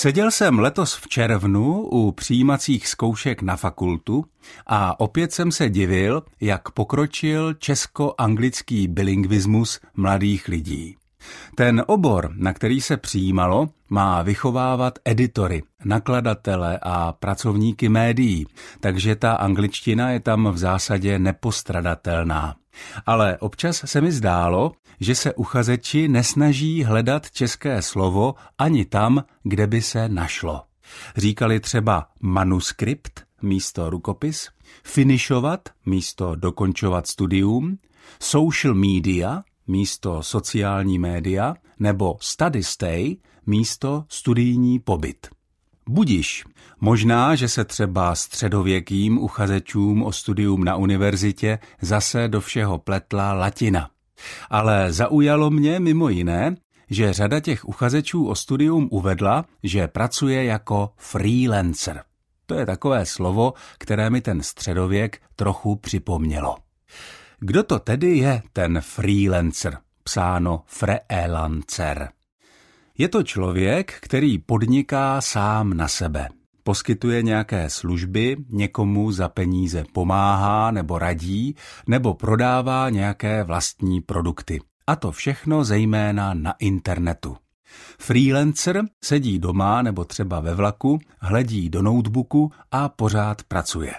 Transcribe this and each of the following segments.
Seděl jsem letos v červnu u přijímacích zkoušek na fakultu a opět jsem se divil, jak pokročil česko-anglický bilingvismus mladých lidí. Ten obor, na který se přijímalo, má vychovávat editory, nakladatele a pracovníky médií, takže ta angličtina je tam v zásadě nepostradatelná. Ale občas se mi zdálo, že se uchazeči nesnaží hledat české slovo ani tam, kde by se našlo. Říkali třeba manuskript místo rukopis, finišovat místo dokončovat studium, social media místo sociální média nebo study stay místo studijní pobyt. Budiš, možná, že se třeba středověkým uchazečům o studium na univerzitě zase do všeho pletla latina. Ale zaujalo mě mimo jiné, že řada těch uchazečů o studium uvedla, že pracuje jako freelancer. To je takové slovo, které mi ten středověk trochu připomnělo. Kdo to tedy je ten freelancer, psáno freelancer? Je to člověk, který podniká sám na sebe. Poskytuje nějaké služby, někomu za peníze pomáhá nebo radí, nebo prodává nějaké vlastní produkty. A to všechno zejména na internetu. Freelancer sedí doma nebo třeba ve vlaku, hledí do notebooku a pořád pracuje.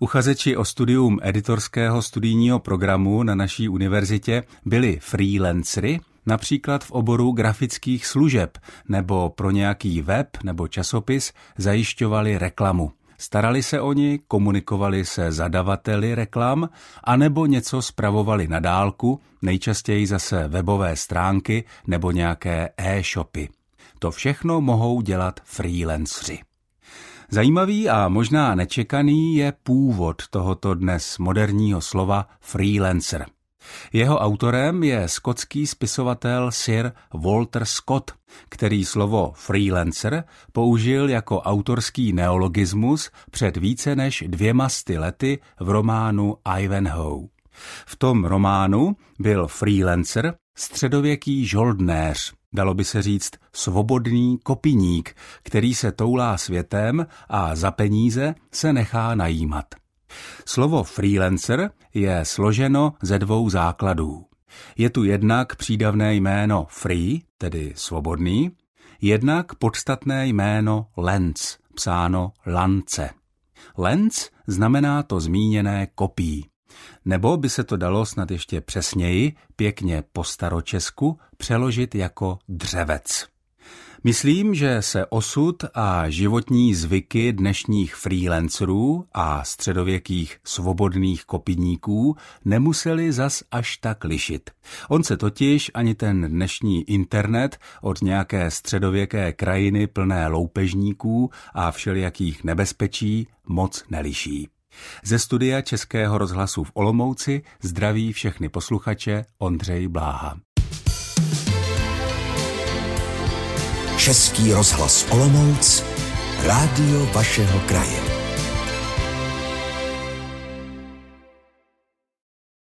Uchazeči o studium editorského studijního programu na naší univerzitě byli freelancery, například v oboru grafických služeb nebo pro nějaký web nebo časopis zajišťovali reklamu. Starali se o ní, komunikovali se zadavateli reklam, anebo něco spravovali na dálku, nejčastěji zase webové stránky nebo nějaké e-shopy. To všechno mohou dělat freelancři. Zajímavý a možná nečekaný je původ tohoto dnes moderního slova freelancer. Jeho autorem je skotský spisovatel Sir Walter Scott, který slovo freelancer použil jako autorský neologismus před více než dvěma sty lety v románu Ivanhoe. V tom románu byl freelancer středověký žoldnéř, dalo by se říct svobodný kopiník, který se toulá světem a za peníze se nechá najímat. Slovo freelancer je složeno ze dvou základů. Je tu jednak přídavné jméno free, tedy svobodný, jednak podstatné jméno lens, psáno lance. Lens znamená to zmíněné kopí. Nebo by se to dalo snad ještě přesněji, pěkně po staročesku, přeložit jako dřevec. Myslím, že se osud a životní zvyky dnešních freelancerů a středověkých svobodných kopidníků nemuseli zas až tak lišit. On se totiž ani ten dnešní internet od nějaké středověké krajiny plné loupežníků a všelijakých nebezpečí moc neliší. Ze studia Českého rozhlasu v Olomouci zdraví všechny posluchače Ondřej Bláha. Český rozhlas Olomouc, rádio vašeho kraje.